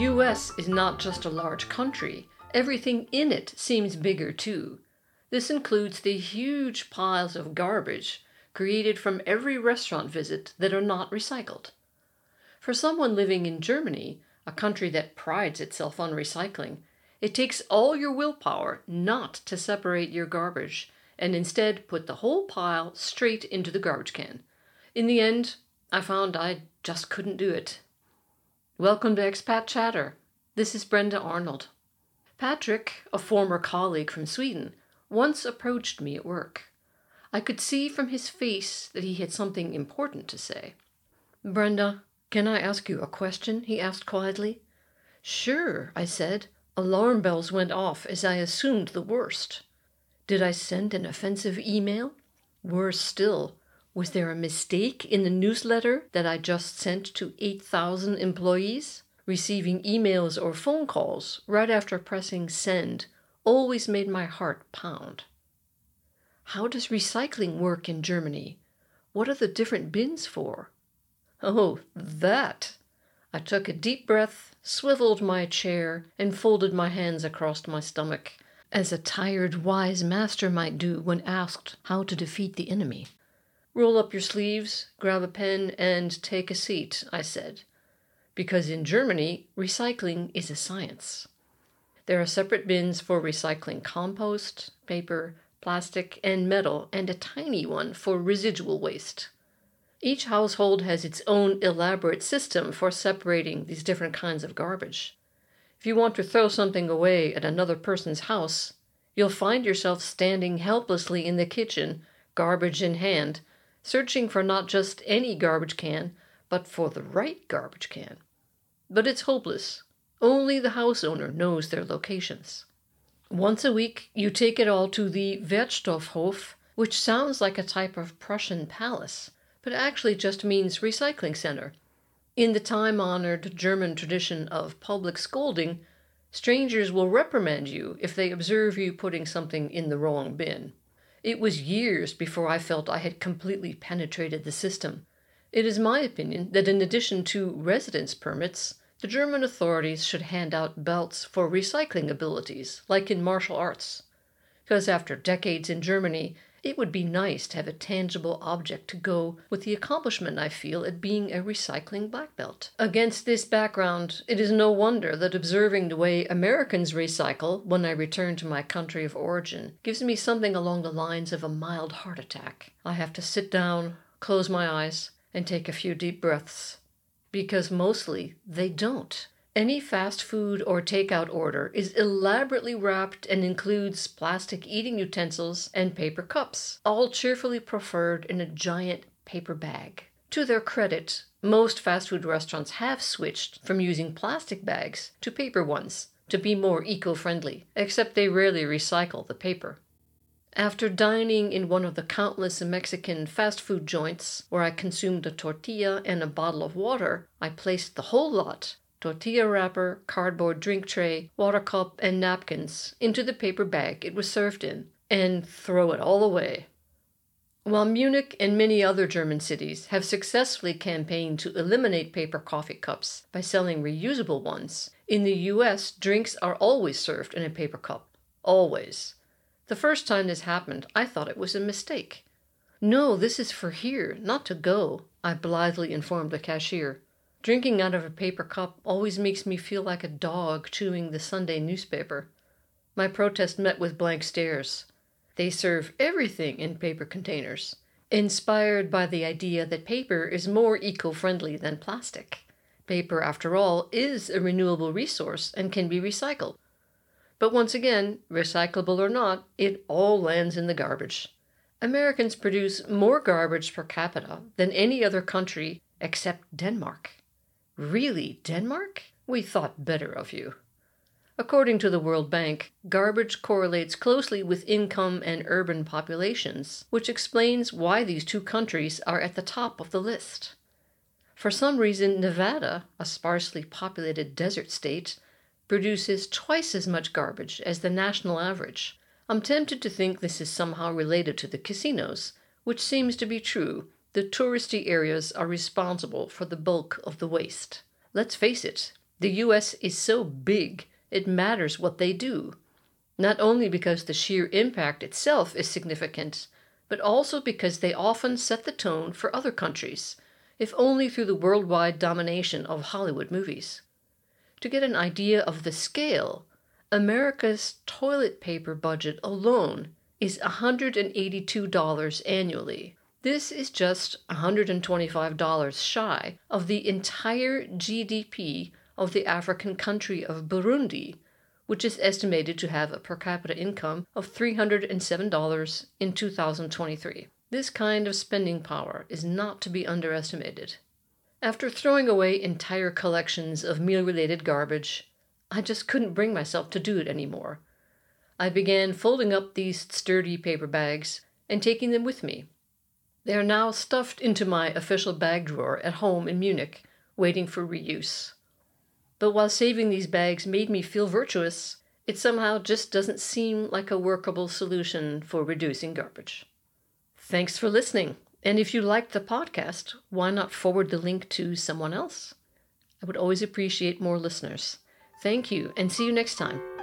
US is not just a large country, everything in it seems bigger too. This includes the huge piles of garbage created from every restaurant visit that are not recycled. For someone living in Germany, a country that prides itself on recycling, it takes all your willpower not to separate your garbage and instead put the whole pile straight into the garbage can. In the end, I found I just couldn't do it. Welcome to Expat Chatter. This is Brenda Arnold. Patrick, a former colleague from Sweden, once approached me at work. I could see from his face that he had something important to say. Brenda, can I ask you a question? he asked quietly. Sure, I said. Alarm bells went off as I assumed the worst. Did I send an offensive email? Worse still, was there a mistake in the newsletter that I just sent to 8,000 employees? Receiving emails or phone calls right after pressing send always made my heart pound. How does recycling work in Germany? What are the different bins for? Oh, that! I took a deep breath, swiveled my chair, and folded my hands across my stomach, as a tired, wise master might do when asked how to defeat the enemy. Roll up your sleeves, grab a pen, and take a seat, I said, because in Germany, recycling is a science. There are separate bins for recycling compost, paper, plastic, and metal, and a tiny one for residual waste. Each household has its own elaborate system for separating these different kinds of garbage. If you want to throw something away at another person's house, you'll find yourself standing helplessly in the kitchen, garbage in hand, searching for not just any garbage can, but for the right garbage can. But it's hopeless. Only the house owner knows their locations. Once a week, you take it all to the Wertstoffhof, which sounds like a type of Prussian palace, but actually just means recycling center. In the time honored German tradition of public scolding, strangers will reprimand you if they observe you putting something in the wrong bin. It was years before I felt I had completely penetrated the system. It is my opinion that in addition to residence permits, the German authorities should hand out belts for recycling abilities, like in martial arts. Because after decades in Germany, it would be nice to have a tangible object to go with the accomplishment I feel at being a recycling black belt. Against this background, it is no wonder that observing the way Americans recycle when I return to my country of origin gives me something along the lines of a mild heart attack. I have to sit down, close my eyes, and take a few deep breaths because mostly they don't. Any fast food or takeout order is elaborately wrapped and includes plastic eating utensils and paper cups, all cheerfully proffered in a giant paper bag. To their credit, most fast food restaurants have switched from using plastic bags to paper ones to be more eco friendly, except they rarely recycle the paper. After dining in one of the countless Mexican fast food joints where I consumed a tortilla and a bottle of water, I placed the whole lot tortilla wrapper, cardboard drink tray, water cup, and napkins into the paper bag it was served in, and throw it all away. While Munich and many other German cities have successfully campaigned to eliminate paper coffee cups by selling reusable ones, in the US, drinks are always served in a paper cup. Always. The first time this happened, I thought it was a mistake. No, this is for here, not to go, I blithely informed the cashier. Drinking out of a paper cup always makes me feel like a dog chewing the Sunday newspaper. My protest met with blank stares. They serve everything in paper containers, inspired by the idea that paper is more eco friendly than plastic. Paper, after all, is a renewable resource and can be recycled. But once again, recyclable or not, it all lands in the garbage. Americans produce more garbage per capita than any other country except Denmark. Really, Denmark? We thought better of you. According to the World Bank, garbage correlates closely with income and urban populations, which explains why these two countries are at the top of the list. For some reason, Nevada, a sparsely populated desert state, produces twice as much garbage as the national average. I'm tempted to think this is somehow related to the casinos, which seems to be true. The touristy areas are responsible for the bulk of the waste. Let's face it, The US is so big, it matters what they do, not only because the sheer impact itself is significant, but also because they often set the tone for other countries, if only through the worldwide domination of Hollywood movies. To get an idea of the scale, America's toilet paper budget alone is $182 annually. This is just $125 shy of the entire GDP of the African country of Burundi, which is estimated to have a per capita income of $307 in 2023. This kind of spending power is not to be underestimated. After throwing away entire collections of meal related garbage, I just couldn't bring myself to do it anymore. I began folding up these sturdy paper bags and taking them with me. They are now stuffed into my official bag drawer at home in Munich, waiting for reuse. But while saving these bags made me feel virtuous, it somehow just doesn't seem like a workable solution for reducing garbage. Thanks for listening. And if you liked the podcast, why not forward the link to someone else? I would always appreciate more listeners. Thank you, and see you next time.